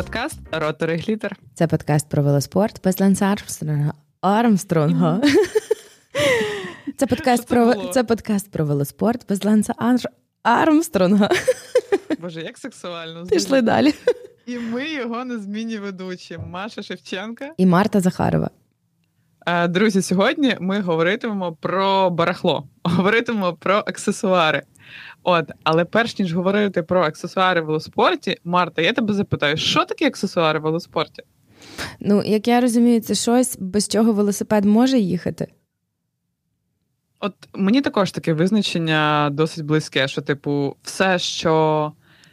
Подкаст Ротори Глітер. Це подкаст про велоспорт без Ленса Армстронга. Армстронга. Це подкаст це про було? це подкаст про велоспорт без Ленса Армстронга. Боже, як сексуально. Пішли далі. І ми його незмінні ведучі Маша Шевченка. І Марта Захарова. Друзі, сьогодні ми говоритимемо про барахло, говоритимемо про аксесуари. От, але перш ніж говорити про аксесуари в велоспорті, Марта, я тебе запитаю, що таке аксесуари в велоспорті? Ну, як я розумію, це щось, без чого велосипед може їхати. От мені також таке визначення досить близьке, що, типу, все, що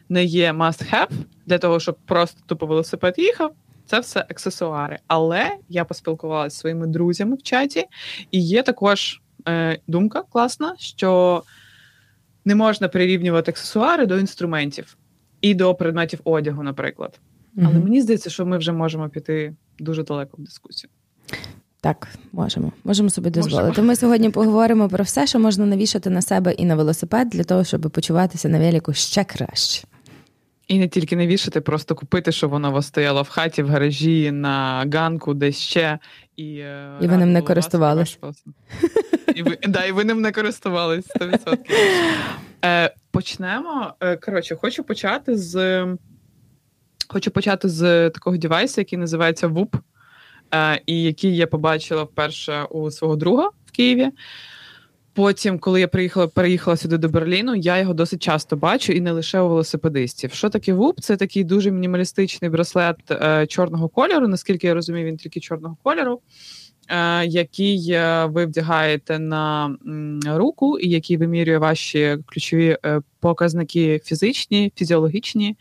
не є must-have для того, щоб просто тупо велосипед їхав, це все аксесуари. Але я поспілкувалася зі своїми друзями в чаті, і є також е, думка класна, що не можна прирівнювати аксесуари до інструментів і до предметів одягу, наприклад. Але мені здається, що ми вже можемо піти дуже далеко в дискусію. Так, можемо. Можемо собі Можемо. дозволити. Ми сьогодні поговоримо про все, що можна навішати на себе і на велосипед для того, щоб почуватися на велику ще краще. І не тільки не вішати, просто купити, щоб воно у вас стояло в хаті, в гаражі, на ганку, десь ще. І, е, І ви ним не користувались. І ви, да, і ви ним не користувались 100%. Е, почнемо. Е, коротше, хочу почати з хочу почати з такого девайсу, який називається WUP, е, і який я побачила вперше у свого друга в Києві. Потім, коли я приїхала, переїхала сюди до Берліну, я його досить часто бачу і не лише у велосипедистів. Що таке ВУП? Це такий дуже мінімалістичний браслет е, чорного кольору. Наскільки я розумію, він тільки чорного кольору, який е, ви вдягаєте на руку, і який вимірює ваші ключові е, показники фізичні, фізіологічні,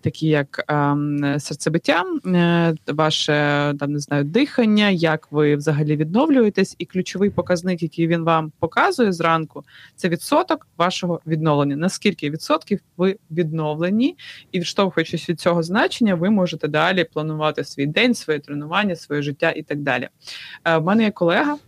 такі як ем, серцебиття, е, ваше там не знаю, дихання, як ви взагалі відновлюєтесь, і ключовий показник, який він вам показує зранку, це відсоток вашого відновлення. Наскільки відсотків ви відновлені, і відштовхуючись від цього значення, ви можете далі планувати свій день, своє тренування, своє життя і так далі. Е, В мене є колега.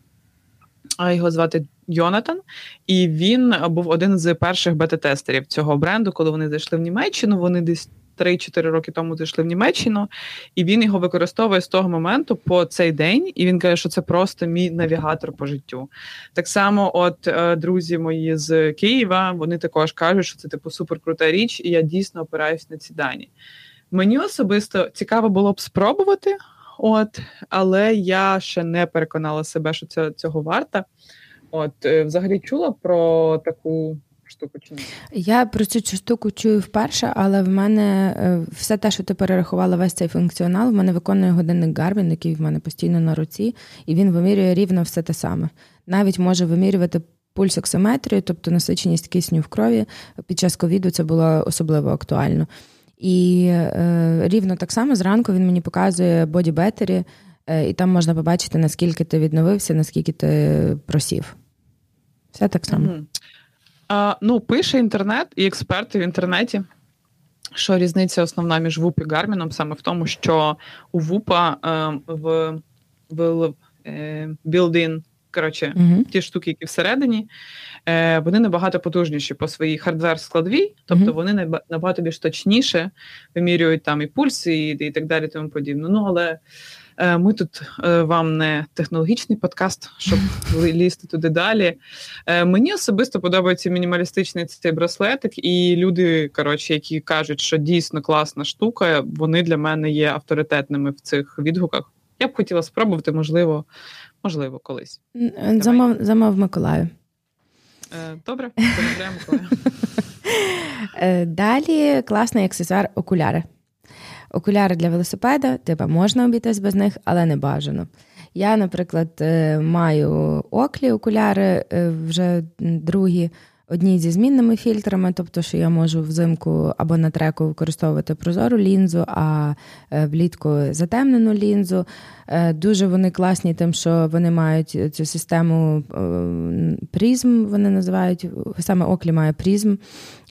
А Його звати Йонатан, і він був один з перших бета-тестерів цього бренду, коли вони зайшли в Німеччину. Вони десь 3-4 роки тому зайшли в Німеччину, і він його використовує з того моменту по цей день. І він каже, що це просто мій навігатор по життю. Так само, от е, друзі мої з Києва, вони також кажуть, що це типу суперкрута річ, і я дійсно опираюсь на ці дані. Мені особисто цікаво було б спробувати, от, але я ще не переконала себе, що це цього варта. От, е, взагалі чула про таку штуку чи ні? Я про цю штуку чую вперше, але в мене е, все те, що ти перерахувала, весь цей функціонал, в мене виконує годинник Garmin, який в мене постійно на руці, і він вимірює рівно все те саме. Навіть може вимірювати пульсоксиметрію, тобто насиченість кисню в крові. Під час ковіду це було особливо актуально. І е, рівно так само зранку він мені показує боді бетері, е, і там можна побачити, наскільки ти відновився, наскільки ти просів. Все так само. Мгм. А, ну, пише інтернет і експерти в інтернеті, що різниця основна між ВУП і Гарміном саме в тому, що у ВУПа е, в, в е, built-in, коротше, Угу. ті штуки, які всередині, е, вони набагато потужніші по своїй хардвер-складовій, тобто Мгм. вони наба- набагато більш точніше вимірюють там і пульс, і, і так далі, тому подібне. Ну, але е, ми тут е, вам не технологічний подкаст, щоб лізти туди далі. Е, мені особисто подобається мінімалістичний цей браслетик, і люди, коротше, які кажуть, що дійсно класна штука, вони для мене є авторитетними в цих відгуках. Я б хотіла спробувати, можливо, можливо, колись. Замов, замов Миколаю. Е, Добре, замовляємо Миколая. Е, Далі класний аксесуар окуляри. Окуляри для велосипеда, типа можна обійтись без них, але не бажано. Я, наприклад, е, маю оклі окуляри вже другі, одні зі змінними фільтрами, тобто, що я можу взимку або на треку використовувати прозору лінзу, а е, влітку затемнену лінзу. Е, Дуже вони класні, тим, що вони мають цю систему е, призм, вони називають саме оклі має призм.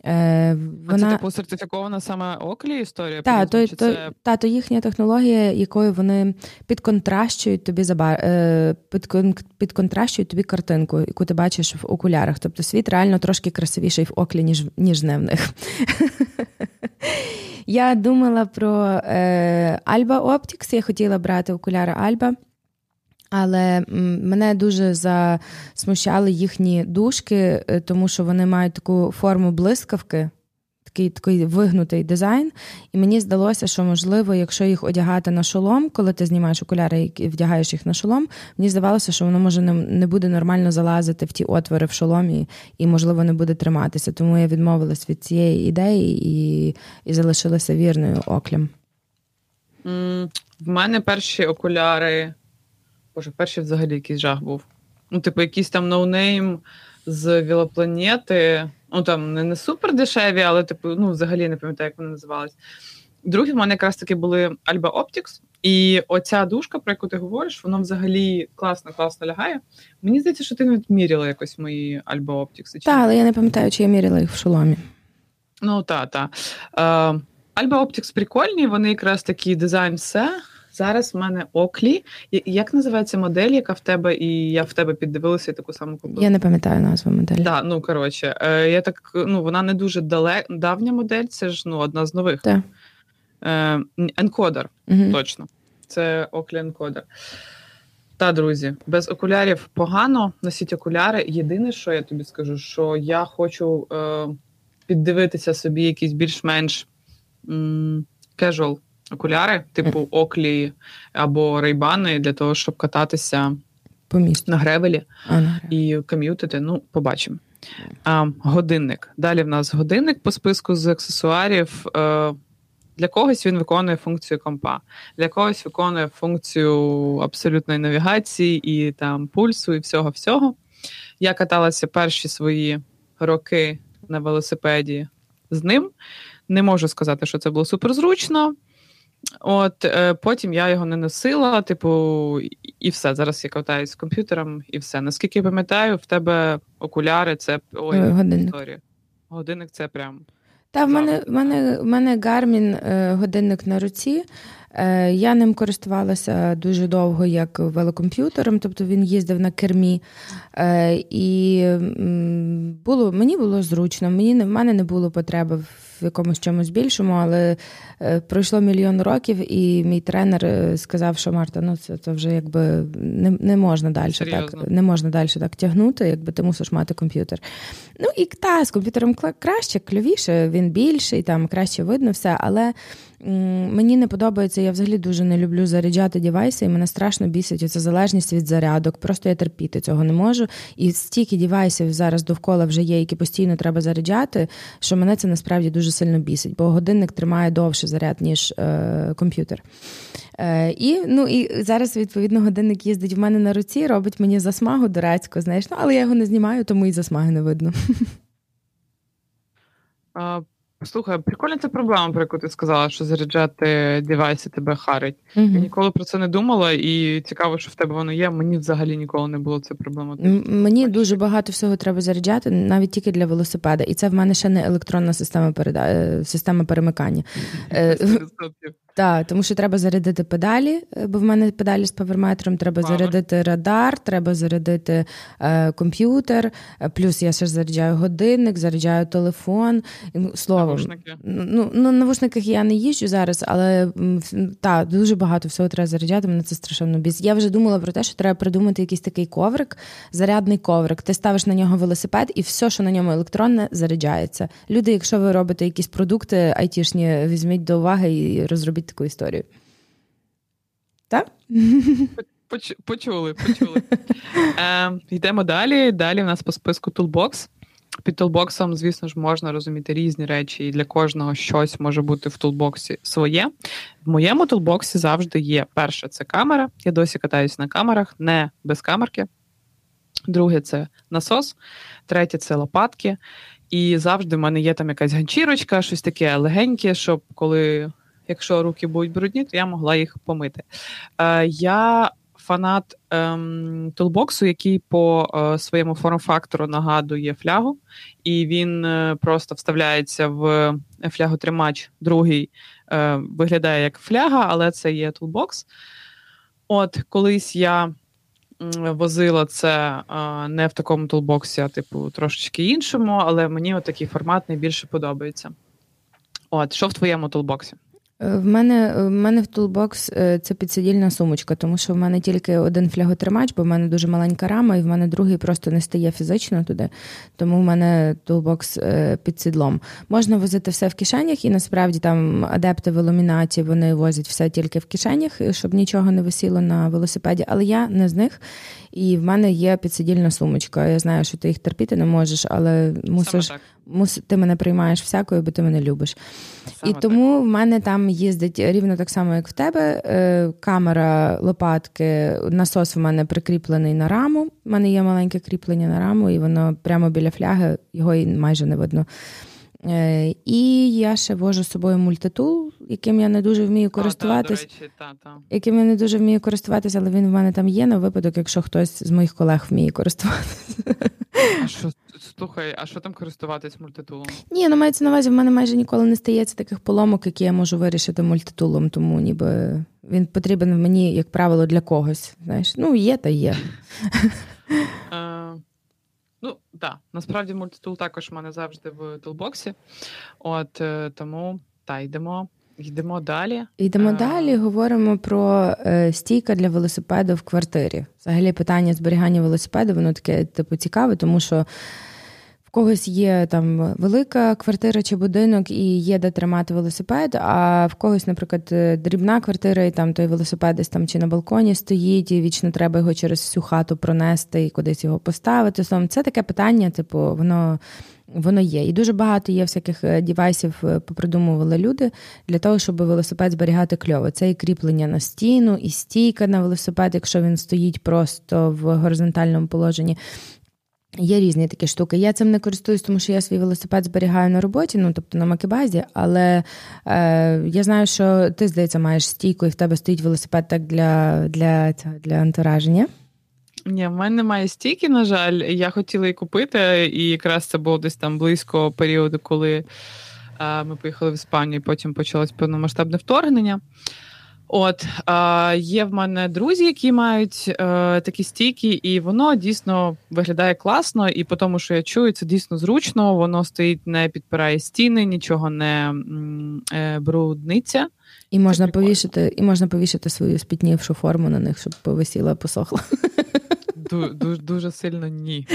Е, А Це типу сертифікована саме оклі історія? та, то, то, це... та, то їхня технологія, якою вони підконтращують тобі заба... е, підкон... підконтращують тобі картинку, яку ти бачиш в окулярах. Тобто світ реально трошки красивіший в оклі, ніж, ніж не в них. Я думала про е, Alba Optics, я хотіла брати окуляри Альба. Але мене дуже засмущали їхні дужки, е, тому що вони мають таку форму блискавки такий такий вигнутий дизайн. І мені здалося, що можливо, якщо їх одягати на шолом, коли ти знімаєш окуляри і вдягаєш їх на шолом, мені здавалося, що воно може не, буде нормально залазити в ті отвори в шоломі і, можливо, не буде триматися. Тому я відмовилась від цієї ідеї і і залишилася вірною оклям. В мене перші окуляри. Боже, перший взагалі якийсь жах був. Ну, типу, якийсь там no name з Велопланети. Ну там не не супер дешеві, але типу, ну взагалі не пам'ятаю, як вони називались. Другі в мене якраз таки були Alba Optics, і оця дужка, про яку ти говориш, воно взагалі класно, класно лягає. Мені здається, що ти навіть міряла якось мої Alba Optics. Так, але я не пам'ятаю, чи я міряла їх в шоломі. Ну, так, так. Alba Optics прикольні, вони якраз такі дизайн все. Зараз в мене оклі. Як називається модель, яка в тебе, і я в тебе піддивилася і таку саму купила? Я не пам'ятаю назву моделі. Да, ну коротше, е, я так ну вона не дуже далек, давня модель, це ж ну одна з нових. Так. Енкодер, угу. точно. Це оклі енкодер. Та, друзі, без окулярів погано носіть окуляри. Єдине, що я тобі скажу, що я хочу е, піддивитися собі якісь більш-менш м- casual окуляри, типу оклі або рейбани, для того, щоб кататися по місту на гревелі а, на і ком'ютити. Ну, побачимо. А, Годинник. Далі в нас годинник по списку з аксесуарів. Е, для когось він виконує функцію компа, для когось виконує функцію абсолютної навігації і там пульсу, і всього-всього. Я каталася перші свої роки на велосипеді з ним. Не можу сказати, що це було суперзручно. От е, потім я його не носила, типу, і все. Зараз я катаюсь з комп'ютером, і все. Наскільки я пам'ятаю, в тебе окуляри це ой, е, годинник. Годинник це прям. Та в мене в мене, в мене Гармін е, годинник на руці. Е, Я ним користувалася дуже довго як велокомп'ютером, тобто він їздив на кермі. Е, І було, мені було зручно, мені в мене не було потреби в в якомусь чомусь більшому, але е, пройшло мільйон років, і мій тренер е, сказав, що Марта, ну це це вже якби не не можна далі так не можна далі так тягнути, якби ти мусиш мати комп'ютер. Ну і та, з комп'ютером краще, кльовіше, він більший, там краще видно все, але. Мені не подобається, я взагалі дуже не люблю заряджати дівайси, і мене страшно бісить оця залежність від зарядок. Просто я терпіти цього не можу. І стільки дівайсів зараз довкола вже є, які постійно треба заряджати, що мене це насправді дуже сильно бісить, бо годинник тримає довше заряд, ніж е, комп'ютер. Е, І ну, і зараз, відповідно, годинник їздить в мене на руці, робить мені засмагу дурацьку, знаєш, ну, але я його не знімаю, тому і засмаги не видно. Слухай, прикольна ця проблема, про яку ти сказала, що заряджати девайси тебе харить. Mm-hmm. Я ніколи про це не думала, і цікаво, що в тебе воно є. Мені взагалі ніколи не було це проблема. Мені дуже багато всього треба заряджати, навіть тільки для велосипеда. І це в мене ще не електронна система переда... Е, система перемикання. Так, тому що треба зарядити педалі, е, бо в мене педалі з паверметром, треба Павер. зарядити радар, треба зарядити е, комп'ютер, е, плюс я ще заряджаю годинник, заряджаю телефон. Ну, словом, навушники. Ну, ну, навушниках я не їжджу зараз, але та, дуже багато всього треба заряджати, мене це страшенно біз. Я вже думала про те, що треба придумати якийсь такий коврик, зарядний коврик. Ти ставиш на нього велосипед, і все, що на ньому електронне, заряджається. Люди, якщо ви робите якісь продукти айтішні, візьміть до уваги і розробіть любить таку історію. Так? Почули, почули. Е, Йдемо далі. Далі в нас по списку Toolbox. Під тулбоксом, звісно ж, можна розуміти різні речі, і для кожного щось може бути в тулбоксі своє. В моєму тулбоксі завжди є перше це камера. Я досі катаюся на камерах, не без камерки. Друге це насос, третє це лопатки. І завжди в мене є там якась ганчірочка, щось таке легеньке, щоб коли якщо руки будуть брудні, то я могла їх помити. Е, Я фанат ем, тулбоксу, який по е, своєму форм-фактору нагадує флягу, і він е, просто вставляється в фляготримач. Другий е, виглядає як фляга, але це є тулбокс. От колись я. Возила це а, не в такому тулбоксі, а типу трошечки іншому, але мені отакий формат найбільше подобається. От, що в твоєму толбоксі? Е, в мене в мене в тулбокс е, це підсидільна сумочка, тому що в мене тільки один фляготримач, бо в мене дуже маленька рама, і в мене другий просто не стає фізично туди. Тому в мене тулбокс е, під сідлом. Можна возити все в кишенях, і насправді там адепти в ілюмінаті вони возять все тільки в кишенях, щоб нічого не висіло на велосипеді. Але я не з них. І в мене є підсидільна сумочка. Я знаю, що ти їх терпіти не можеш, але мусиш мус, ти мене приймаєш всякою, бо ти мене любиш. Саме і тому так. в мене там їздить рівно так само, як в тебе. Е, камера лопатки, насос в мене прикріплений на раму. У мене є маленьке кріплення на раму, і воно прямо біля фляги, його майже не видно. Е, і я ще вожу з собою мультитул, яким я не дуже вмію користуватись. Яким я не дуже вмію користуватися, але він в мене там є на випадок, якщо хтось з моїх колег вміє користуватися. А що слухай, а що там користуватись мультитулом? Ні, ну мається на увазі, в мене майже ніколи не стається таких поломок, які я можу вирішити мультитулом, тому ніби він потрібен мені, як правило, для когось. Знаєш, ну є та є. Так, насправді мультитул також в мене завжди в тулбоксі. От е, тому та йдемо. Йдемо далі. Йдемо а... Е, далі. Говоримо про е, стійка для велосипеду в квартирі. Взагалі, питання зберігання велосипеду, воно таке типу цікаве, тому що когось є там велика квартира чи будинок, і є де тримати велосипед. А в когось, наприклад, е, дрібна квартира, і там той велосипед десь там чи на балконі стоїть, і вічно треба його через всю хату пронести і кудись його поставити. Словом, це таке питання, типу, воно. Воно є. І дуже багато є всяких е, дівайсів, е, попридумували люди для того, щоб велосипед зберігати кльово. Це і кріплення на стіну, і стійка на велосипед, якщо він стоїть просто в горизонтальному положенні. Є різні такі штуки. Я цим не користуюсь, тому що я свій велосипед зберігаю на роботі, ну тобто на макебазі, але е, я знаю, що ти, здається, маєш стійку, і в тебе стоїть велосипед так для для, для антураження. Ні, в мене немає стійки, на жаль. Я хотіла її купити, і якраз це було десь там близько періоду, коли е, ми поїхали в Іспанію, і потім почалось повномасштабне вторгнення. От е, є в мене друзі, які мають е, такі стійки, і воно дійсно виглядає класно. І по тому, що я чую, це дійсно зручно. Воно стоїть, не підпирає стіни, нічого не е, брудниться. І можна повішати, і можна повішати свою спітнівшу форму на них, щоб повисіла, посохла. Дуже дуже сильно ні.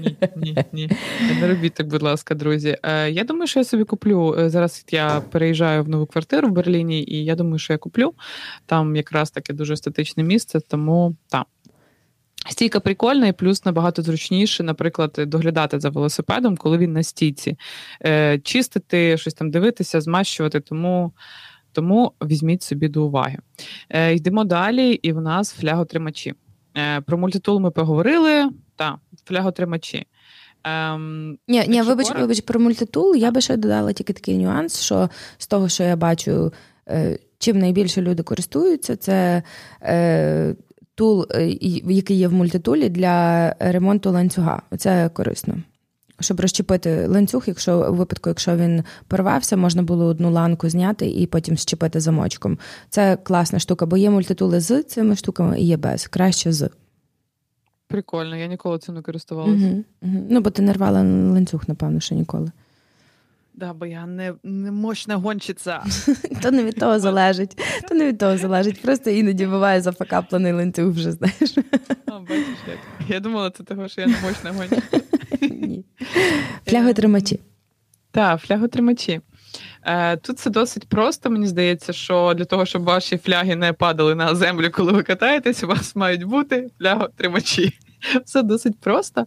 Ні, ні, ні. Не робіть так, будь ласка, друзі. Е, Я думаю, що я собі куплю. Е, зараз я переїжджаю в нову квартиру в Берліні, і я думаю, що я куплю. Там якраз таке дуже естетичне місце, тому так. Стійка прикольна і плюс набагато зручніше, наприклад, доглядати за велосипедом, коли він на стійці. Е, Чистити, щось там дивитися, змащувати. Тому тому візьміть собі до уваги. Е, Йдемо далі, і в нас фляготримачі. Е, про мультитул ми поговорили. Так, фляготримачі. Ем, Ні, ні, вибач, вибач, про мультитул. Я би ще додала тільки такий нюанс, що з того, що я бачу, е, чим найбільше люди користуються, це е, тул, е, який є в мультитулі для ремонту ланцюга. Це корисно щоб розчепити ланцюг, якщо у випадку, якщо він порвався, можна було одну ланку зняти і потім щепити замочком. Це класна штука, бо є мультитули з цими штуками і є без. Краще з. Прикольно, я ніколи цим не користувалася. Угу, угу. Ну, бо ти не рвала ланцюг, напевно, що ніколи. Да, бо я не не мощна гонщиця. То не від того залежить. То не від того залежить. Просто іноді буває зафакаплений ланцюг вже, знаєш. А, бачиш, як. Я думала, це того, що я не мощна гонщиця. Ні. Фляготримачі. Так, фляготримачі. Е, тут це досить просто, мені здається, що для того, щоб ваші фляги не падали на землю, коли ви катаєтесь, у вас мають бути фляготримачі. Все досить просто.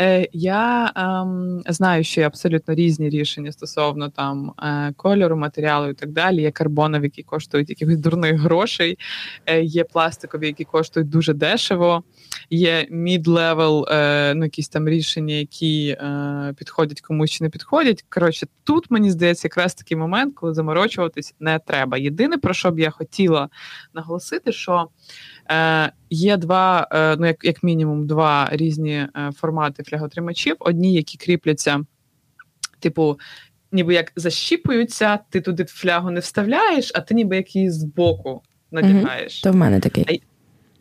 Е, Я ем, знаю, що є абсолютно різні рішення стосовно там е, кольору, матеріалу і так далі. Є карбонові, які коштують якихось дурних грошей, е, є пластикові, які коштують дуже дешево. Є mid-level, е, ну якісь там рішення, які е, підходять комусь чи не підходять. Коротше, тут мені здається, якраз такий момент, коли заморочуватись не треба. Єдине про що б я хотіла наголосити, що Е, Є два, е, ну як як мінімум, два різні е, формати фляготримачів. Одні, які кріпляться, типу, ніби як защіпуються, ти туди флягу не вставляєш, а ти ніби як її збоку надягаєш. Угу, То в мене такий.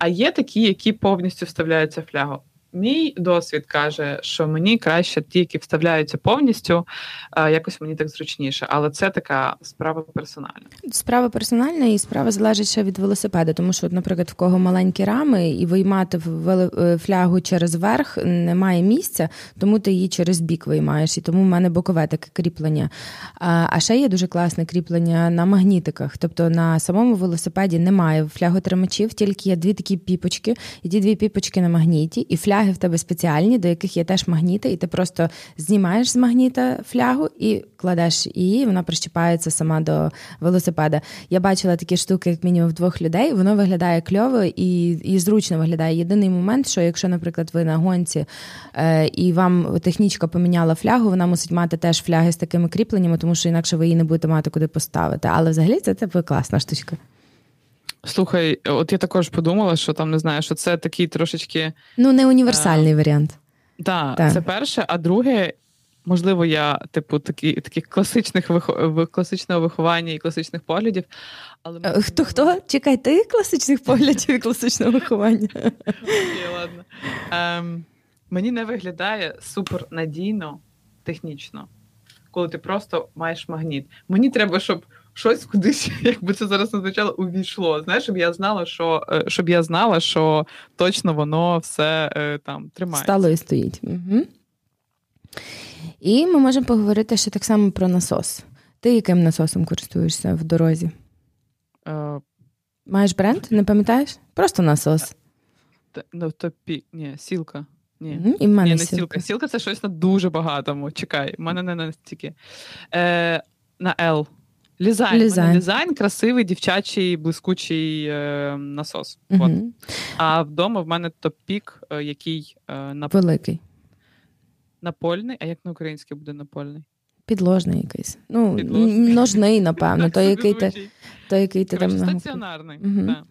А, є такі, які повністю вставляються в флягу. Мій досвід каже, що мені краще ті, які вставляються повністю, е, якось мені так зручніше. Але це така справа персональна. Справа персональна і справа залежить ще від велосипеда, тому що, наприклад, в кого маленькі рами, і виймати е, флягу через верх немає місця, тому ти її через бік виймаєш. І тому в мене бокове таке кріплення. А ще є дуже класне кріплення на магнітиках. Тобто на самому велосипеді немає фляготримачів, тільки є дві такі піпочки, і ті дві піпочки на магніті, і фляги в тебе спеціальні, до яких є теж магніти, і ти просто знімаєш з магніта флягу і кладеш її, вона прищіпається сама до велосипеда. Я бачила такі штуки, як мінімум в двох людей. Воно виглядає кльово і і зручно виглядає. Єдиний момент, що якщо, наприклад, ви на гонці е, і вам технічка поміняла флягу, вона мусить мати теж фляги з такими кріпленнями, тому що інакше ви її не будете мати куди поставити. Але взагалі це типу класна штучка. Слухай, от я також подумала, що там не знаю, що це такий трошечки. Ну, не універсальний а, варіант. Да, так, це перше. А друге, можливо, я, типу, такі, таких класичних вих... класичного виховання і класичних поглядів. Але е, Хто хто? Чекай, ти класичних поглядів і класичного виховання. Окей, ладно. Ем, Мені не виглядає супер надійно, технічно, коли ти просто маєш магніт. Мені треба, щоб щось кудись, якби це зараз не звучало, увійшло. Знаєш, щоб я знала, що е, щоб я знала, що точно воно все е, там тримає. Стало і стоїть. Угу. І ми можемо поговорити ще так само про насос. Ти яким насосом користуєшся в дорозі? Uh, Маєш бренд, не пам'ятаєш? Просто насос. Ну, то пі... Ні, сілка. Ні, mm і в мене Ні, не сілка. сілка. Сілка це щось на дуже багатому. Чекай, в мене не настільки. Е, На L. Лізайн. Лізайн. Лізайн красивий дівчачий блискучий е, насос. Угу. От. А вдома в мене топ-пік, е, який е, на... великий. Напольний, а як на українській буде напольний? Підложний якийсь. Ну, Підложний. ножний, напевно. той, який ти, той, який ти там... Стаціонарний. Угу. Так.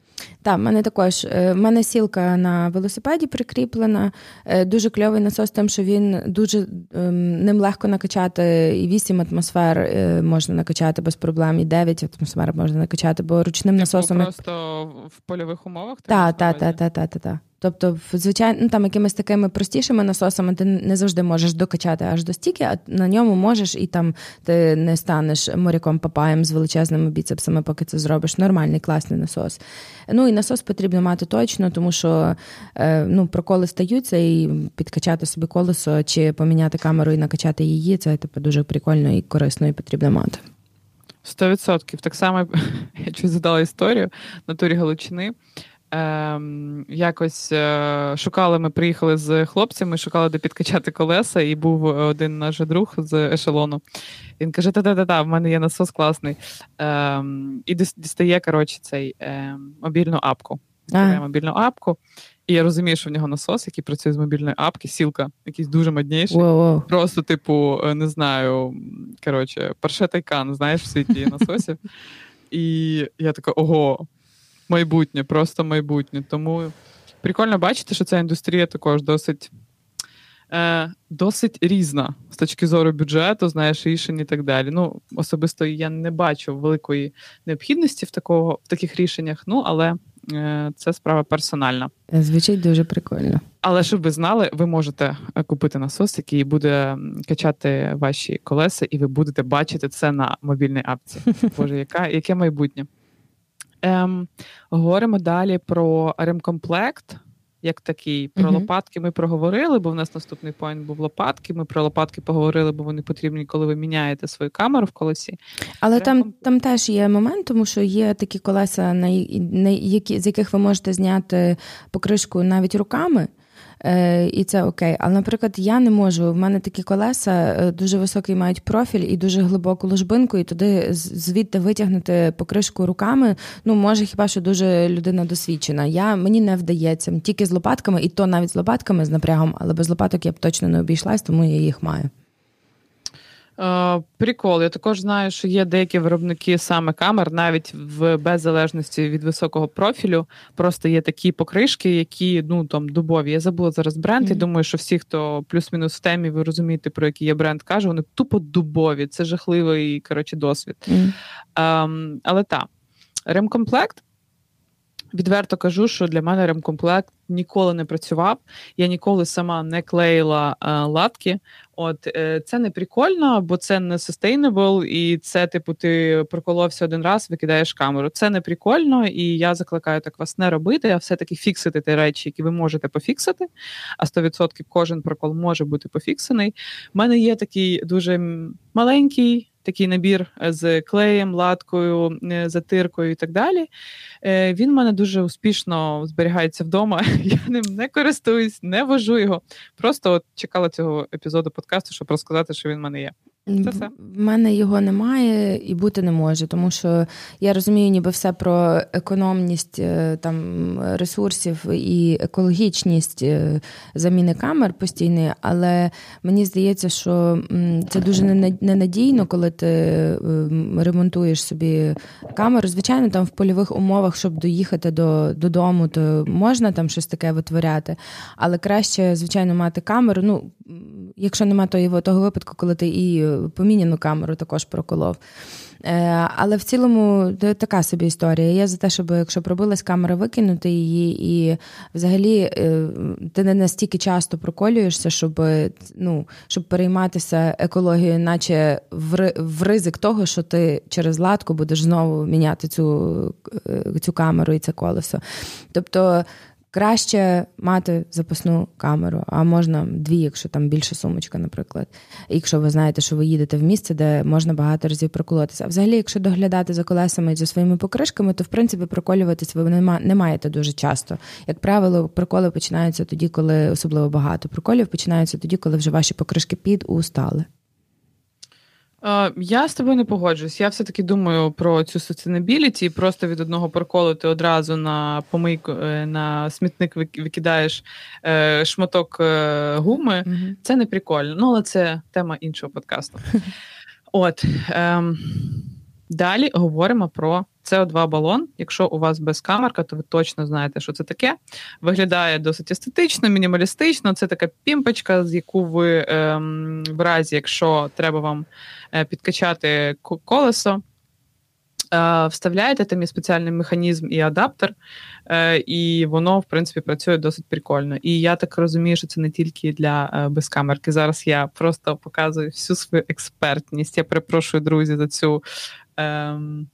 Так, в мене також е, в мене сілка на велосипеді прикріплена. Е, дуже кльовий насос, тим, що він дуже ем, ним легко накачати і 8 атмосфер е, можна накачати без проблем, і 9 атмосфер можна накачати, бо ручним типу насосом. Просто в польових умовах? Так, так, так, так, так, так. Тобто, звичайно, ну, там якимись такими простішими насосами ти не завжди можеш докачати аж до стільки, а на ньому можеш і там ти не станеш моряком папаєм з величезними біцепсами, поки це зробиш. Нормальний, класний насос. Ну і насос потрібно мати точно, тому що е, ну, проколи стаються, і підкачати собі колесо чи поміняти камеру і накачати її. Це типу, дуже прикольно і корисно, і потрібно мати. Сто відсотків. Так само я чуть задала історію на турі Галичини. Ем, Якось е, шукали, ми приїхали з хлопцями, шукали де підкачати колеса, і був один наш друг з ешелону. Він каже: Та-та-та, в мене є насос класний. Ем, І дістає коротше, цей е, мобільну апку. Дістає мобільну апку. І я розумію, що в нього насос, який працює з мобільної апки, сілка, якийсь дуже модніший. Wow. Просто, типу, е, не знаю, коротше, перше тайкан, знаєш, в світі насосів. І я така, ого майбутнє, просто майбутнє. Тому прикольно бачити, що ця індустрія також досить е, досить різна з точки зору бюджету, знаєш, рішень і так далі. Ну, особисто я не бачу великої необхідності в такого, в таких рішеннях, ну але е, це справа персональна. Звучить дуже прикольно. Але щоб ви знали, ви можете е, купити насос, який буде качати ваші колеса, і ви будете бачити це на мобільній апці. Боже, яка яке майбутнє? Ем, Говоримо далі про ремкомплект. Як такий, про uh-huh. лопатки ми проговорили, бо в нас наступний поінт був лопатки. Ми про лопатки поговорили, бо вони потрібні, коли ви міняєте свою камеру в колесі. Але Рем... там там теж є момент, тому що є такі колеса, на які з яких ви можете зняти покришку навіть руками. Е, і це окей. Але, наприклад, я не можу. В мене такі колеса е, дуже високий мають профіль і дуже глибоку ложбинку, і туди звідти витягнути покришку руками. Ну, може, хіба що дуже людина досвідчена. Я Мені не вдається тільки з лопатками, і то навіть з лопатками з напрягом, але без лопаток я б точно не обійшлась, тому я їх маю. Е, прикол. Я також знаю, що є деякі виробники саме камер, навіть в беззалежності від високого профілю. Просто є такі покришки, які ну там дубові. Я забула зараз бренд. Mm-hmm. Я думаю, що всі, хто плюс-мінус в темі, ви розумієте, про який є бренд, каже, вони тупо дубові. Це жахливий коротше, досвід. Mm-hmm. Ем, але так, ремкомплект відверто кажу, що для мене ремкомплект ніколи не працював. Я ніколи сама не клеїла е, латки. От е, це не прикольно, бо це не sustainable, і це, типу, ти проколовся один раз, викидаєш камеру. Це не прикольно, і я закликаю так вас не робити, а все-таки фіксити ті речі, які ви можете пофіксити. А 100% кожен прокол може бути пофіксений. У мене є такий дуже маленький такий набір е, з клеєм, латкою, е, затиркою і так далі. Е, він в мене дуже успішно зберігається вдома. Я ним не користуюсь, не вожу його. Просто от чекала цього епізоду подкасту, щоб розказати, що він в мене є. Це все. В мене його немає і бути не може, тому що я розумію, ніби все про економність е, там ресурсів і екологічність е, заміни камер постійної, але мені здається, що це дуже ненадійно, коли ти е, ремонтуєш собі камеру. Звичайно, там в польових умовах, щоб доїхати до, додому, то можна там щось таке витворяти, але краще, звичайно, мати камеру. Ну, якщо немає того, того випадку, коли ти і поміняну камеру також проколов. Е, але в цілому така собі історія. Я за те, щоб якщо пробилась камера, викинути її, і взагалі е, ти не настільки часто проколюєшся, щоб ну, щоб перейматися екологією, наче в ризик того, що ти через латку будеш знову міняти цю, е, цю камеру і це колесо. Тобто. Краще мати запасну камеру, а можна дві, якщо там більша сумочка, наприклад. Якщо ви знаєте, що ви їдете в місце, де можна багато разів проколотися. А взагалі, якщо доглядати за колесами і за своїми покришками, то в принципі проколюватись ви не маєте дуже часто. Як правило, проколи починаються тоді, коли особливо багато проколів починаються тоді, коли вже ваші покришки підустали. Я з тобою не погоджуюсь. Я все-таки думаю про цю sustainability, просто від одного проколу ти одразу на помийку е, на смітник викидаєш е, шматок е, гуми. mm Це не прикольно. Ну, але це тема іншого подкасту. От ем, далі говоримо про co 2 балон. Якщо у вас без камерка, то ви точно знаєте, що це таке. Виглядає досить естетично, мінімалістично. Це така пімпочка, з яку ви ем, в разі, якщо треба вам е, підкачати колесо. Е, вставляєте там є спеціальний механізм і адаптер, е, і воно, в принципі, працює досить прикольно. І я так розумію, що це не тільки для безкамерки. Зараз я просто показую всю свою експертність. Я перепрошую, друзі, за цю ем,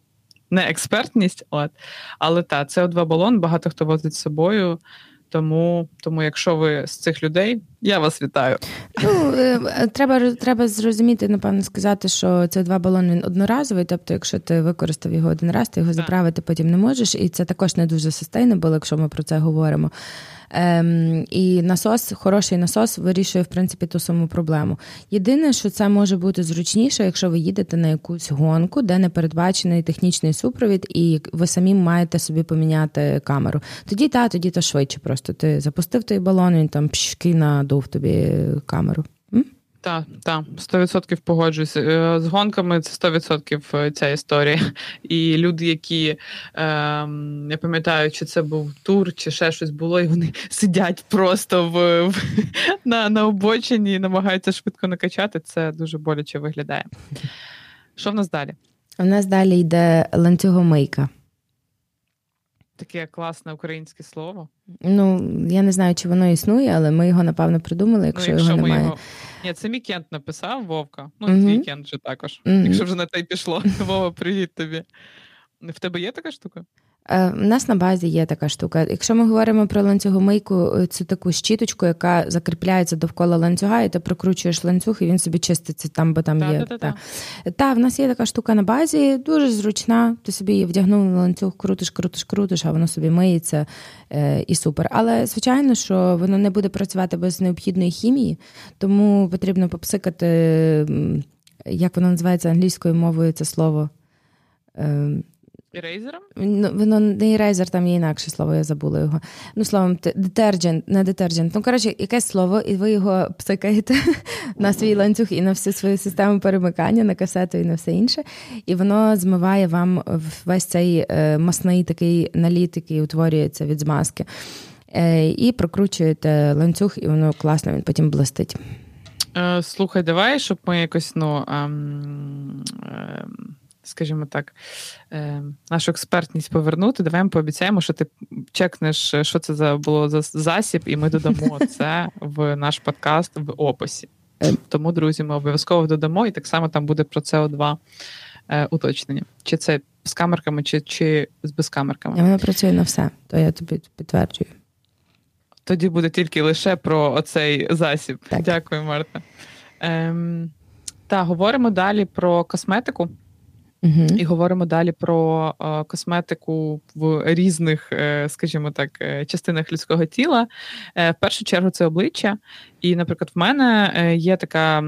не експертність, от. але та, це два балон, багато хто возить з собою. Тому, тому, якщо ви з цих людей, я вас вітаю. Ну е, треба треба зрозуміти, напевно, сказати, що це два балони він одноразовий. Тобто, якщо ти використав його один раз, ти його заправити потім не можеш, і це також не дуже sustainable, якщо ми про це говоримо. Ем, І насос, хороший насос вирішує в принципі ту саму проблему. Єдине, що це може бути зручніше, якщо ви їдете на якусь гонку, де не передбачений технічний супровід, і ви самі маєте собі поміняти камеру. Тоді та, тоді то швидше. Просто ти запустив той балон, він там пшки надув тобі камеру. Так, так, 100% погоджуюся. Е, з гонками це 100% е, ця історія. І люди, які е, я пам'ятаю, чи це був тур, чи ще щось було, і вони сидять просто в, в на на обочині і намагаються швидко накачати. Це дуже боляче виглядає. Що в нас далі? У нас далі йде ланцюгомийка. Таке класне українське слово. Ну, я не знаю, чи воно існує, але ми його, напевно, придумали, якщо, ну, якщо його немає. Його... Ні, це мій кент написав Вовка. Ну, mm-hmm. твій кент же також. Mm-hmm. Якщо вже на те й пішло. Вова, привіт тобі. В тебе є така штука? У е, нас на базі є така штука. Якщо ми говоримо про ланцюгомийку, це таку щіточку, яка закріпляється довкола ланцюга, і ти прокручуєш ланцюг, і він собі чиститься там, бо там та, є. Та, та, та, в нас є така штука на базі, дуже зручна. Ти собі її вдягнув на ланцюг, крутиш, крутиш, крутиш, а воно собі миється е, і супер. Але звичайно, що воно не буде працювати без необхідної хімії, тому потрібно попсикати, як воно називається англійською мовою це слово. Ерейзером? Ну, воно не ерейзер, там є інакше слово, я забула його. Ну, словом, детержент, не детержент. Ну, коротше, якесь слово, і ви його псикаєте на свій ланцюг і на всю свою систему перемикання, на касету і на все інше. І воно змиває вам весь цей е, масний такий наліт, який утворюється від змазки. Е, і прокручуєте ланцюг, і воно класно, він потім блистить. Е, слухай, давай, щоб ми якось ну. Ем, ем скажімо так, е, нашу експертність повернути, давай ми пообіцяємо, що ти чекнеш, що це за було за засіб, і ми додамо це в наш подкаст в описі. Тому, друзі, ми обов'язково додамо, і так само там буде про СО2 е, уточнення. Чи це з камерками, чи чи з безкамерками. Воно працює на все, то я тобі підтверджую. Тоді буде тільки лише про оцей засіб. Так. Дякую, Марта. Ем, Та говоримо далі про косметику. Угу. І говоримо далі про е, косметику в різних, е, скажімо так, е, частинах людського тіла. В першу чергу це обличчя. І, наприклад, в мене є така,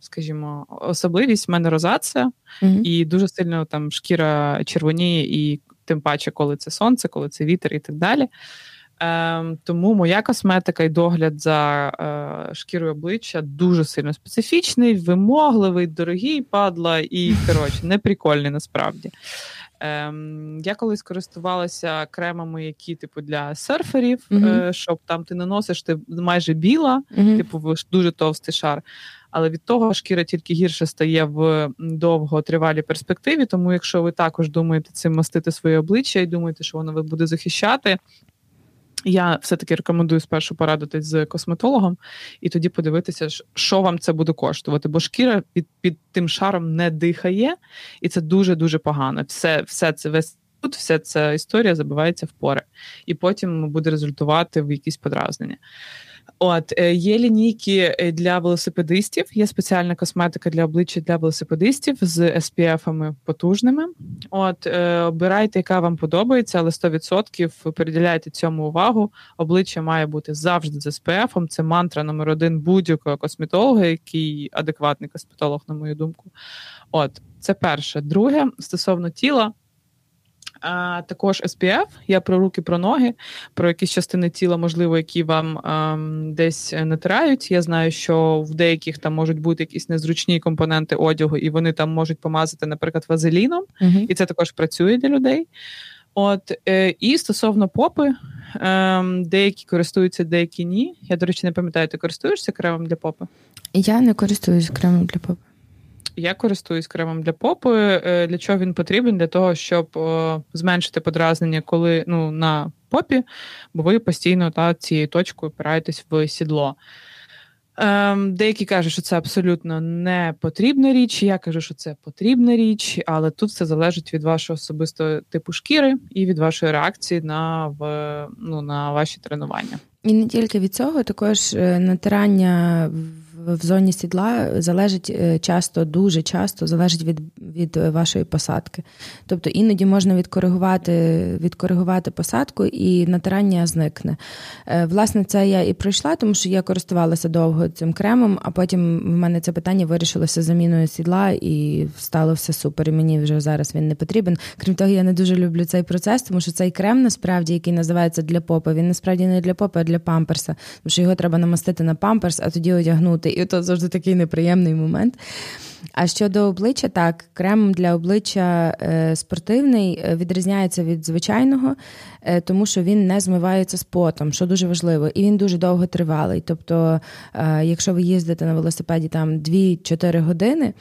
скажімо, особливість в мене розація, угу. і дуже сильно там шкіра червоніє, і тим паче, коли це сонце, коли це вітер і так далі. Ем, Тому моя косметика і догляд за е, шкірою обличчя дуже сильно специфічний, вимогливий, дорогий падла і коротше, неприкольний насправді. Ем, Я колись користувалася кремами, які типу для серферів, mm-hmm. е, щоб там ти наносиш, ти майже біла, mm-hmm. типу дуже товстий шар. Але від того шкіра тільки гірше стає в довготривалій перспективі. Тому, якщо ви також думаєте цим мастити своє обличчя і думаєте, що воно ви буде захищати, я все-таки рекомендую спершу порадитись з косметологом і тоді подивитися, що вам це буде коштувати. Бо шкіра під під тим шаром не дихає, і це дуже-дуже погано. Все все це весь тут, вся ця історія забивається в пори, і потім буде результувати в якісь подразнення. От е, є лінійки е, для велосипедистів, є спеціальна косметика для обличчя для велосипедистів з SPF-ами потужними. От е, обирайте, яка вам подобається, але 100% переділяйте цьому увагу. Обличчя має бути завжди з SPF. Це мантра номер один будь-якого косметолога, який адекватний косметолог, на мою думку. От це перше. Друге стосовно тіла а, також SPF, Я про руки, про ноги, про якісь частини тіла, можливо, які вам а, ем, десь натирають. Я знаю, що в деяких там можуть бути якісь незручні компоненти одягу, і вони там можуть помазати, наприклад, вазеліном, uh-huh. і це також працює для людей. От е, і стосовно попи, е, деякі користуються, деякі ні. Я, до речі, не пам'ятаю, ти користуєшся кремом для попи? Я не користуюсь кремом для попи. Я користуюсь кремом для попи. Е, для чого він потрібен? Для того, щоб зменшити подразнення, коли ну на попі, бо ви постійно та цією точкою опираєтесь в сідло. Ем, Деякі кажуть, що це абсолютно не потрібна річ. Я кажу, що це потрібна річ, але тут все залежить від вашого особистого типу шкіри і від вашої реакції на в, ну, на ваші тренування. І не тільки від цього, також е, натирання в зоні сідла залежить е, часто, дуже часто залежить від від вашої посадки. Тобто іноді можна відкоригувати відкоригувати посадку і натирання зникне. Е, власне, це я і пройшла, тому що я користувалася довго цим кремом, а потім в мене це питання вирішилося заміною сідла, і стало все супер. І мені вже зараз він не потрібен. Крім того, я не дуже люблю цей процес, тому що цей крем, насправді, який називається для попи, він насправді не для попи, а для памперса. Тому що його треба намастити на памперс, а тоді одягнути і то завжди такий неприємний момент. А щодо обличчя, так, крем для обличчя е, спортивний е, відрізняється від звичайного, е, тому що він не змивається з потом, що дуже важливо, і він дуже довго тривалий. Тобто, якщо ви їздите на велосипеді там 2-4 години.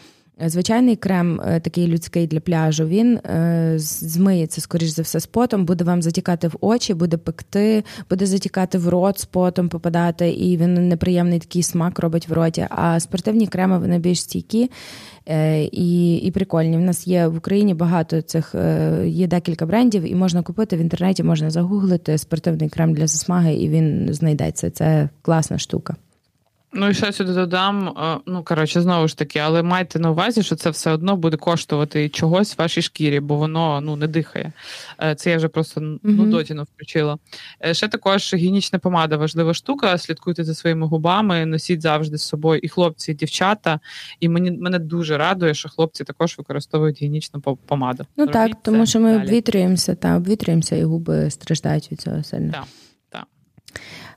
Звичайний крем, е, такий людський для пляжу, він е, змиється, скоріш за все, з потом, буде вам затікати в очі, буде пекти, буде затікати в рот з потом попадати, і він неприємний такий смак робить в роті. А спортивні креми вони більш стійкі е, і і прикольні. В нас є в Україні багато цих, є декілька брендів, і можна купити в інтернеті, можна загуглити спортивний крем для засмаги, і він знайдеться. Це класна штука. Ну і ще сюди додам. Е, ну коротше, знову ж таки, але майте на увазі, що це все одно буде коштувати чогось в вашій шкірі, бо воно ну не дихає. Е, це я вже просто mm-hmm. ну дотіну включила. Е, ще також гігієнічна помада важлива штука. Слідкуйте за своїми губами, носіть завжди з собою і хлопці, і дівчата. І мені мене дуже радує, що хлопці також використовують гігієнічну помаду. Ну Робіть так, тому що ми далі. обвітрюємося та обвітрюємося, і губи страждають від цього сильно. Так, так.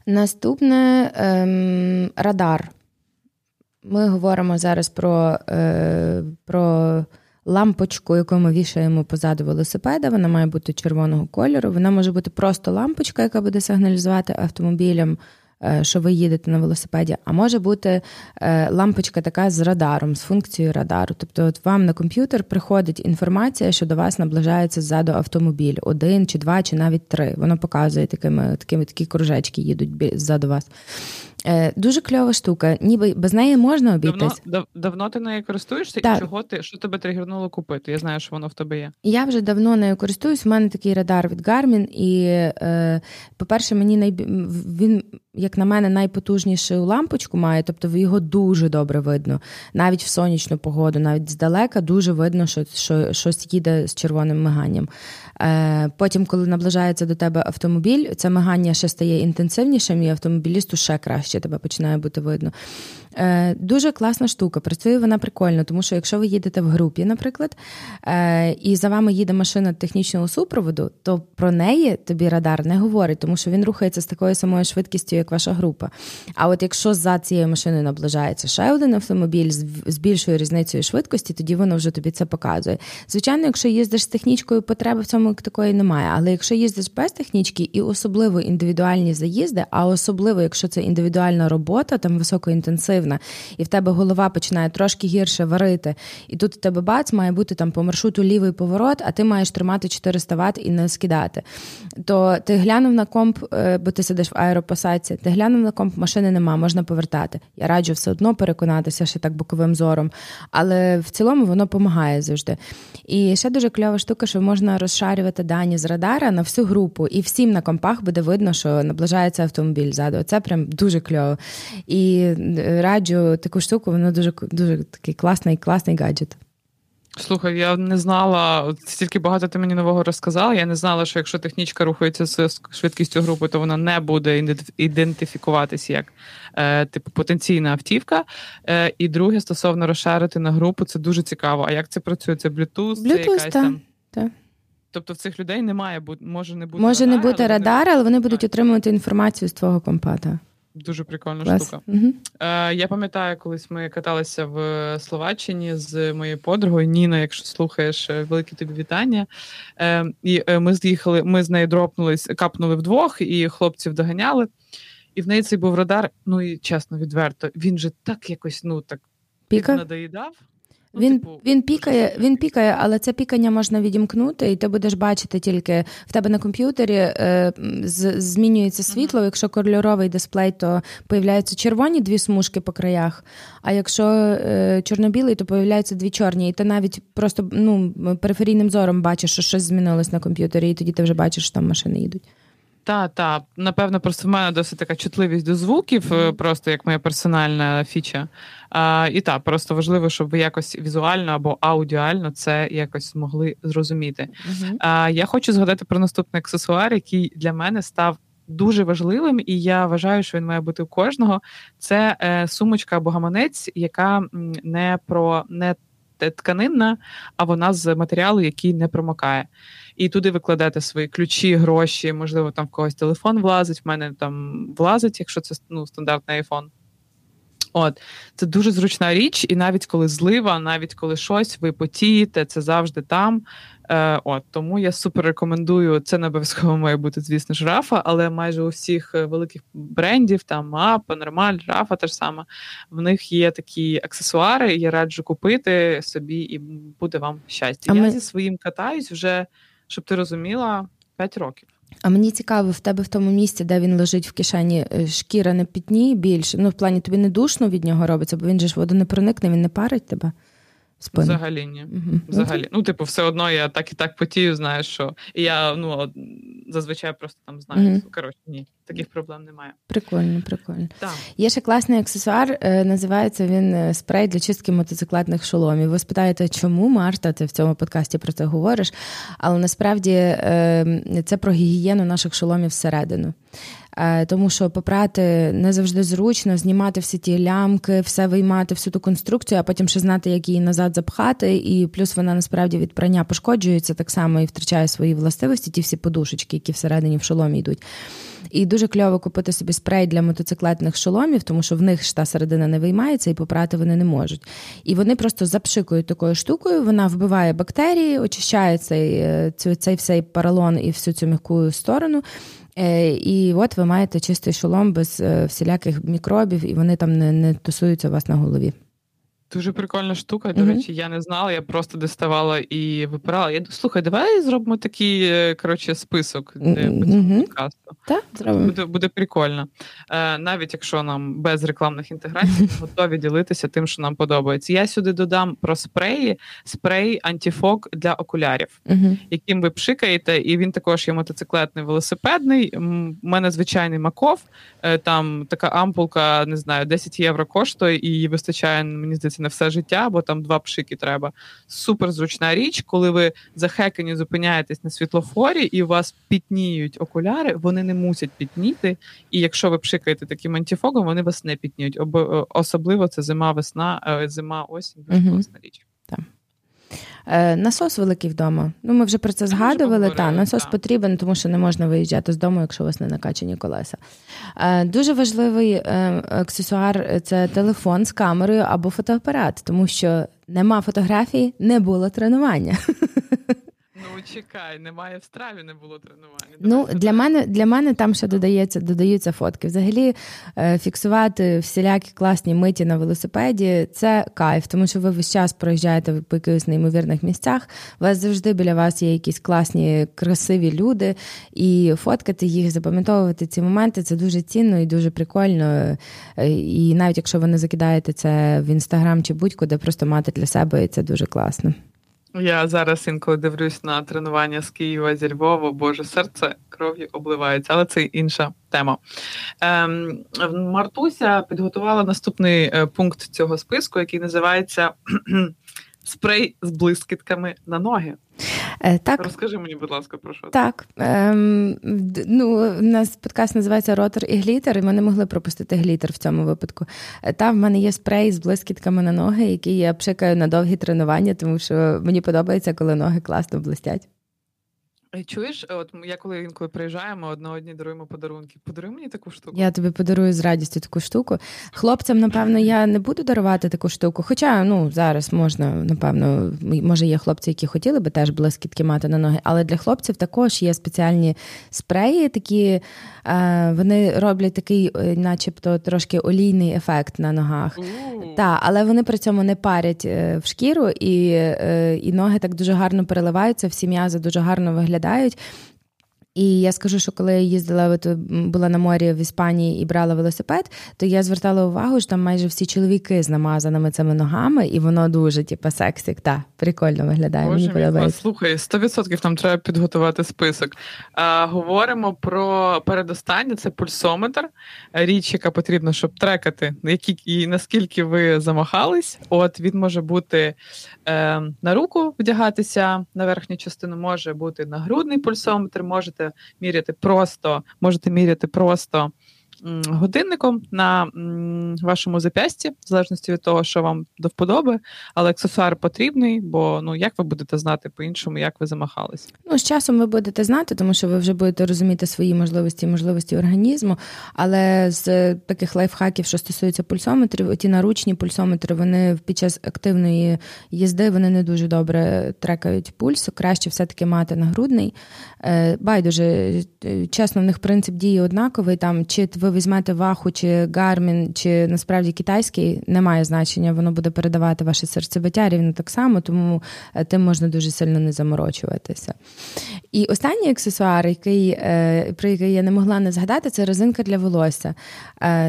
Наступне ем, радар. Ми говоримо зараз про е, про лампочку, яку ми вішаємо позаду велосипеда. Вона має бути червоного кольору. Вона може бути просто лампочка, яка буде сигналізувати автомобілям що ви їдете на велосипеді, а може бути е, лампочка така з радаром, з функцією радару. Тобто, от вам на комп'ютер приходить інформація, що до вас наближається ззаду автомобіль, один чи два, чи навіть три. Воно показує такими такими такі кружечки їдуть ззаду вас. Е, Дуже кльова штука, ніби без неї можна обійтись. Давно давно ти нею користуєшся так. і чого ти що тебе тригернуло купити? Я знаю, що воно в тебе є. Я вже давно нею користуюсь. У мене такий радар від Garmin, і, е, по-перше, мені найб... він, як на мене, найпотужнішу лампочку має, тобто його дуже добре видно. Навіть в сонячну погоду, навіть здалека дуже видно, що, що щось їде з червоним миганням. Е, Потім, коли наближається до тебе автомобіль, це мигання ще стає інтенсивнішим, і автомобілісту ще краще тебе починає бути видно. Е, Дуже класна штука. Працює вона прикольно, тому що якщо ви їдете в групі, наприклад, е, і за вами їде машина технічного супроводу, то про неї тобі радар не говорить, тому що він рухається з такою самою швидкістю, як ваша група. А от якщо за цією машиною наближається ще один автомобіль з більшою різницею швидкості, тоді воно вже тобі це показує. Звичайно, якщо їздиш з технічкою, потреби в цьому такої немає. Але якщо їздиш без технічки і особливо індивідуальні заїзди, а особливо, якщо це індивідуальна робота, там високоінтенсивна, інтенсивна, і в тебе голова починає трошки гірше варити. І тут у тебе бац має бути там по маршруту лівий поворот, а ти маєш тримати 400 Вт і не скидати. То ти глянув на комп, е, бо ти сидиш в аеропосадці, ти глянув на комп, машини нема, можна повертати. Я раджу все одно переконатися, ще так боковим зором. Але в цілому воно допомагає завжди. І ще дуже кльова штука, що можна розшарювати дані з радара на всю групу, і всім на компах буде видно, що наближається автомобіль ззаду. Це прям дуже кльово. І е, раджу таку штуку, воно дуже дуже такий класний, класний гаджет. Слухай, я не знала, стільки багато ти мені нового розказала. Я не знала, що якщо технічка рухається з швидкістю групи, то вона не буде ідентифікуватися як е, типу потенційна автівка. Е, І друге, стосовно розшарити на групу, це дуже цікаво. А як це працює? Це Bluetooth? Bluetooth це якась та, там. Та. Тобто в цих людей немає може не бути може радар, не бути радар, але вони будуть отримувати інформацію з твого компата. Дуже прикольна Клас. штука. Угу. Е, Я пам'ятаю, колись ми каталися в Словаччині з моєю подругою Ніна, якщо слухаєш, е, велике тобі вітання. Е, І е, ми з'їхали, ми з нею дропнулись, капнули вдвох, і хлопців доганяли. І в неї цей був радар. Ну і чесно, відверто, він же так якось ну так надоїдав. Ну, він типу... він пікає, він пікає, але це пікання можна відімкнути, і ти будеш бачити тільки в тебе на комп'ютері е, з, змінюється світло. Uh-huh. Якщо кольоровий дисплей, то появляються червоні дві смужки по краях. А якщо е, чорно-білий, то появляються дві чорні. І ти навіть просто ну, периферійним зором бачиш, що щось змінилось на комп'ютері, і тоді ти вже бачиш, що там машини їдуть. Так, так. Напевно, просто в мене досить така чутливість до звуків, mm-hmm. просто як моя персональна фіча. А, І так, просто важливо, щоб ви якось візуально або аудіально це якось змогли зрозуміти. Mm-hmm. А, Я хочу згадати про наступний аксесуар, який для мене став. Дуже важливим, і я вважаю, що він має бути у кожного. Це е, сумочка або гаманець, яка не про не тканинна, а вона з матеріалу, який не промокає і туди викладати свої ключі, гроші, можливо, там в когось телефон влазить, в мене там влазить, якщо це ну, стандартний iPhone. От, це дуже зручна річ, і навіть коли злива, навіть коли щось, ви потієте, це завжди там. Е, От тому я супер рекомендую. Це не обов'язково має бути, звісно ж, рафа, але майже у всіх е, великих брендів, там Мапа, Нормаль, Рафа та ж саме, в них є такі аксесуари. Я раджу купити собі, і буде вам щастя. А я ми... зі своїм катаюсь вже щоб ти розуміла 5 років. А мені цікаво, в тебе в тому місці, де він лежить в кишені, е, шкіра не пітні більше. Ну, в плані тобі не душно від нього робиться, бо він же ж воду не проникне, він не парить тебе. Спину. Взагалі ні. Угу. Взагалі. Ну, типу, все одно я так і так потію, знаєш, що. І я ну, зазвичай просто там знаю. Угу. Коротше, ні, таких проблем немає. Прикольно, прикольно. Так. Є ще класний аксесуар, е, називається він е, спрей для чистки мотоциклетних шоломів. Ви спитаєте, чому Марта, ти в цьому подкасті про це говориш? Але насправді е, це про гігієну наших шоломів всередину. Е, тому що попрати не завжди зручно, знімати всі ті лямки, все виймати, всю ту конструкцію, а потім ще знати, як її назад запхати. І плюс вона насправді від прання пошкоджується так само і втрачає свої властивості, ті всі подушечки, які всередині в шоломі йдуть. І дуже кльово купити собі спрей для мотоциклетних шоломів, тому що в них ж та середина не виймається і попрати вони не можуть. І вони просто запшикують такою штукою, вона вбиває бактерії, очищає цей, е, цей, цей паралон і всю цю м'яку сторону. І от ви маєте чистий шолом без всіляких мікробів, і вони там не, не тусуються у вас на голові. Дуже прикольна штука. До mm-hmm. речі, я не знала, я просто доставала і випирала. Я слухай, давай зробимо такий е, коротше, список mm-hmm. подкасту. Так, зробимо. Буде буде прикольно. Е, Навіть якщо нам без рекламних інтеграцій готові ділитися тим, що нам подобається. Я сюди додам про спреї, спрей антифок для окулярів, mm-hmm. яким ви пшикаєте, і він також є мотоциклетний велосипедний. У мене звичайний маков, е, там така ампулка, не знаю, 10 євро коштує, і її вистачає, мені здається на все життя, бо там два пшики треба. Супер зручна річ, коли ви захекані зупиняєтесь на світлофорі і у вас пітніють окуляри, вони не мусять пітніти. І якщо ви пшикаєте таким антифогом, вони вас не пітніють. Е, особливо це зима, весна, е, зима, осінь, дуже класна річ. Е, насос великий вдома. Ну, Ми вже про це згадували. Та, насос та. потрібен, тому що не можна виїжджати з дому, якщо у вас не накачані колеса. Е, дуже важливий е, аксесуар це телефон з камерою або фотоапарат, тому що нема фотографії, не було тренування. Ну чекай, немає в страві, не було тренування. Ну для мене для мене там ще додається, додаються фотки. Взагалі е, фіксувати всілякі класні миті на велосипеді це кайф, тому що ви весь час проїжджаєте по якихось неймовірних місцях. У вас завжди біля вас є якісь класні, красиві люди, і фоткати їх, запам'ятовувати ці моменти це дуже цінно і дуже прикольно. Е, і навіть якщо ви не закидаєте це в інстаграм чи будь-куди, просто мати для себе, і це дуже класно. Я зараз інколи дивлюсь на тренування з Києва зі Львова, боже серце кров'ю обливається, але це інша тема. Ем, Мартуся підготувала наступний е, пункт цього списку, який називається спрей з блискітками на ноги. Е, так. Розкажи мені, будь ласка, про що так. Ем, ну, У нас подкаст називається Ротор і глітер, і ми не могли пропустити глітер в цьому випадку. Е, там в мене є спрей з блискітками на ноги, який я пшикаю на довгі тренування, тому що мені подобається, коли ноги класно блистять. Чуєш, от я коли інколи приїжджаємо, одна одні даруємо подарунки. Подаруй мені таку штуку. Я тобі подарую з радістю таку штуку. Хлопцям, напевно, я не буду дарувати таку штуку. Хоча ну зараз можна, напевно, може є хлопці, які хотіли би теж блискітки мати на ноги, але для хлопців також є спеціальні спреї, такі е, вони роблять такий, е, начебто, трошки олійний ефект на ногах. Так, але вони при цьому не парять е, в шкіру, і, і ноги так дуже гарно переливаються, всі м'язи дуже гарно виглядають виглядають. І я скажу, що коли я їздила, от, була на морі в Іспанії і брала велосипед, то я звертала увагу, що там майже всі чоловіки з намазаними цими ногами, і воно дуже, типу, сексі. Так, прикольно виглядає. Боже, мені подобається. Слухай, 100% нам треба підготувати список. А, Говоримо про передостаннє, це пульсометр, річ, яка потрібна, щоб трекати, які і наскільки ви замахались. От він може бути е, на руку вдягатися на верхню частину, може бути нагрудний пульсометр, можете можете міряти просто, можете міряти просто годинником на вашому зап'ясті, в залежності від того, що вам до вподоби, але аксесуар потрібний, бо ну як ви будете знати по-іншому, як ви замахались? Ну, з часом ви будете знати, тому що ви вже будете розуміти свої можливості і можливості організму. Але з таких лайфхаків, що стосується пульсометрів, ті наручні пульсометри, вони під час активної їзди вони не дуже добре трекають пульс. Краще все-таки мати нагрудний. Е, байдуже, е, чесно, в них принцип дії однаковий. Там чи ви візьмете ваху, чи гармін, чи насправді китайський, не має значення, воно буде передавати ваше серцебиття рівно так само, тому е, тим можна дуже сильно не заморочуватися. І останній аксесуар, який, про який я не могла не згадати, це резинка для волосся.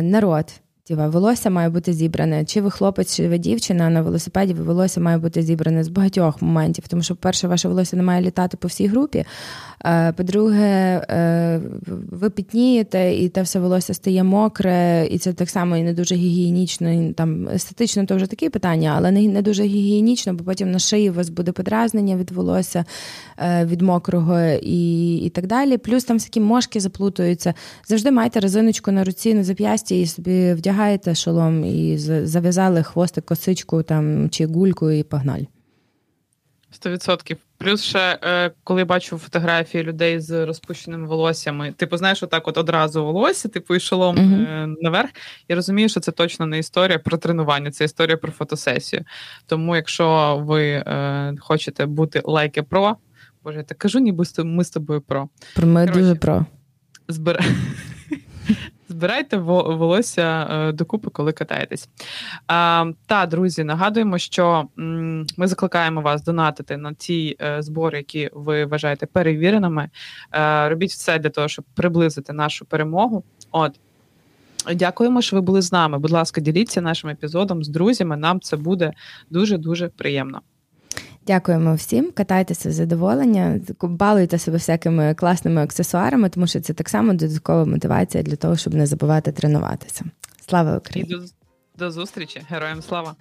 Народ. Тіва, волосся має бути зібране. Чи ви хлопець, чи ви дівчина на велосипеді, волосся має бути зібране з багатьох моментів. Тому що, по-перше, ваше волосся не має літати по всій групі. По-друге, е, ви пітнієте, і те все волосся стає мокре, і це так само і не дуже гігієнічно. І там естетично то вже такі питання, але не, дуже гігієнічно, бо потім на шиї у вас буде подразнення від волосся, е, від мокрого і і так далі. Плюс там всякі мошки заплутуються. Завжди майте резиночку на руці, на зап'ясті і собі вдягаєте шолом і зав'язали хвостик, косичку там чи гульку, і погнали. Сто відсотків. Плюс ще е, коли бачу фотографії людей з розпущеними волоссями, типу, знаєш, отак от одразу волосся, типу і шолом uh-huh. наверх. Я розумію, що це точно не історія про тренування, це історія про фотосесію. Тому, якщо ви е, хочете бути лайки про, боже, я так кажу, ніби ми з тобою про. Про ми Короче, дуже про. збира... Збирайте волосся е, докупи, коли катаєтесь. Та, друзі, нагадуємо, що ми закликаємо вас донатити на ті е, збори, які ви вважаєте перевіреними. Е, робіть все для того, щоб приблизити нашу перемогу. От. Дякуємо, що ви були з нами. Будь ласка, діліться нашим епізодом з друзями. Нам це буде дуже дуже приємно. Дякуємо всім, катайтеся в задоволення, балуйте себе всякими класними аксесуарами, тому що це так само додаткова мотивація для того, щоб не забувати тренуватися. Слава Україні! І до, до зустрічі, героям слава!